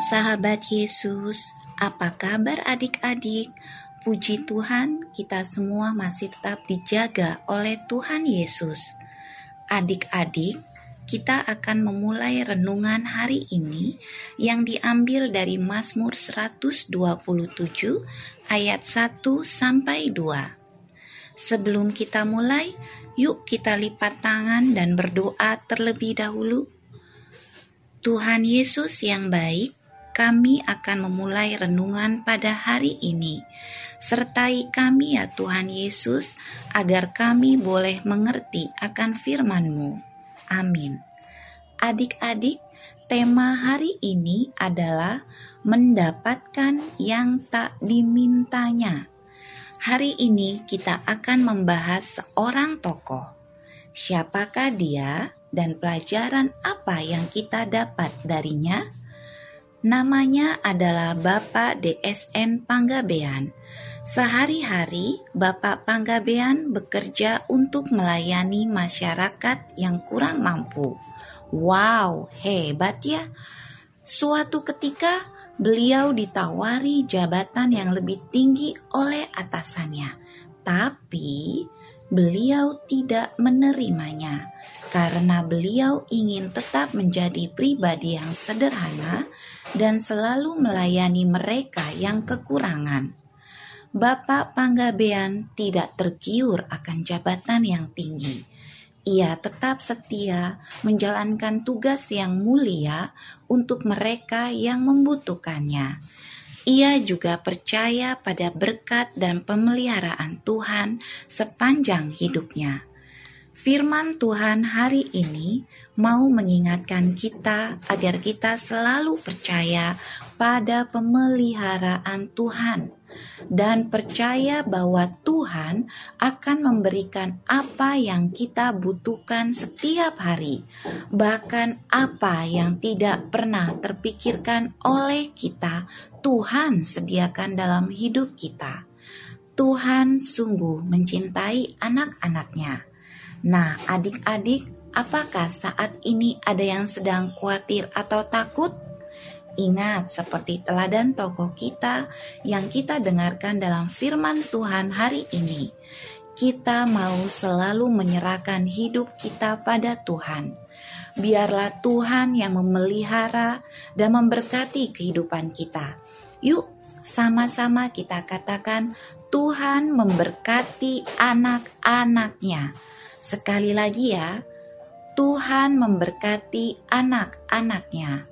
Sahabat Yesus, apa kabar adik-adik? Puji Tuhan, kita semua masih tetap dijaga oleh Tuhan Yesus. Adik-adik, kita akan memulai renungan hari ini yang diambil dari Mazmur 127 ayat 1 sampai 2. Sebelum kita mulai, yuk kita lipat tangan dan berdoa terlebih dahulu. Tuhan Yesus yang baik, kami akan memulai renungan pada hari ini. Sertai kami ya Tuhan Yesus, agar kami boleh mengerti akan firman-Mu. Amin. Adik-adik, tema hari ini adalah mendapatkan yang tak dimintanya. Hari ini kita akan membahas seorang tokoh. Siapakah dia? dan pelajaran apa yang kita dapat darinya? Namanya adalah Bapak DSN Panggabean. Sehari-hari Bapak Panggabean bekerja untuk melayani masyarakat yang kurang mampu. Wow, hebat ya. Suatu ketika beliau ditawari jabatan yang lebih tinggi oleh atasannya. Tapi beliau tidak menerimanya karena beliau ingin tetap menjadi pribadi yang sederhana dan selalu melayani mereka yang kekurangan. Bapak Panggabean tidak tergiur akan jabatan yang tinggi. Ia tetap setia menjalankan tugas yang mulia untuk mereka yang membutuhkannya ia juga percaya pada berkat dan pemeliharaan Tuhan sepanjang hidupnya. Firman Tuhan hari ini mau mengingatkan kita agar kita selalu percaya pada pemeliharaan Tuhan dan percaya bahwa Tuhan akan memberikan apa yang kita butuhkan setiap hari, bahkan apa yang tidak pernah terpikirkan oleh kita, Tuhan sediakan dalam hidup kita. Tuhan sungguh mencintai anak-anaknya Nah, adik-adik, apakah saat ini ada yang sedang khawatir atau takut? Ingat, seperti teladan tokoh kita yang kita dengarkan dalam firman Tuhan hari ini, kita mau selalu menyerahkan hidup kita pada Tuhan. Biarlah Tuhan yang memelihara dan memberkati kehidupan kita. Yuk, sama-sama kita katakan, Tuhan memberkati anak-anaknya. Sekali lagi ya, Tuhan memberkati anak-anaknya.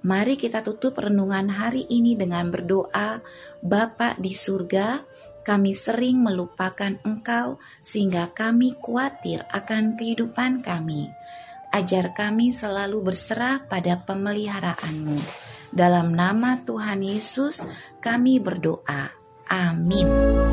Mari kita tutup renungan hari ini dengan berdoa, Bapa di surga, kami sering melupakan Engkau sehingga kami khawatir akan kehidupan kami. Ajar kami selalu berserah pada pemeliharaanmu. Dalam nama Tuhan Yesus kami berdoa. Amin.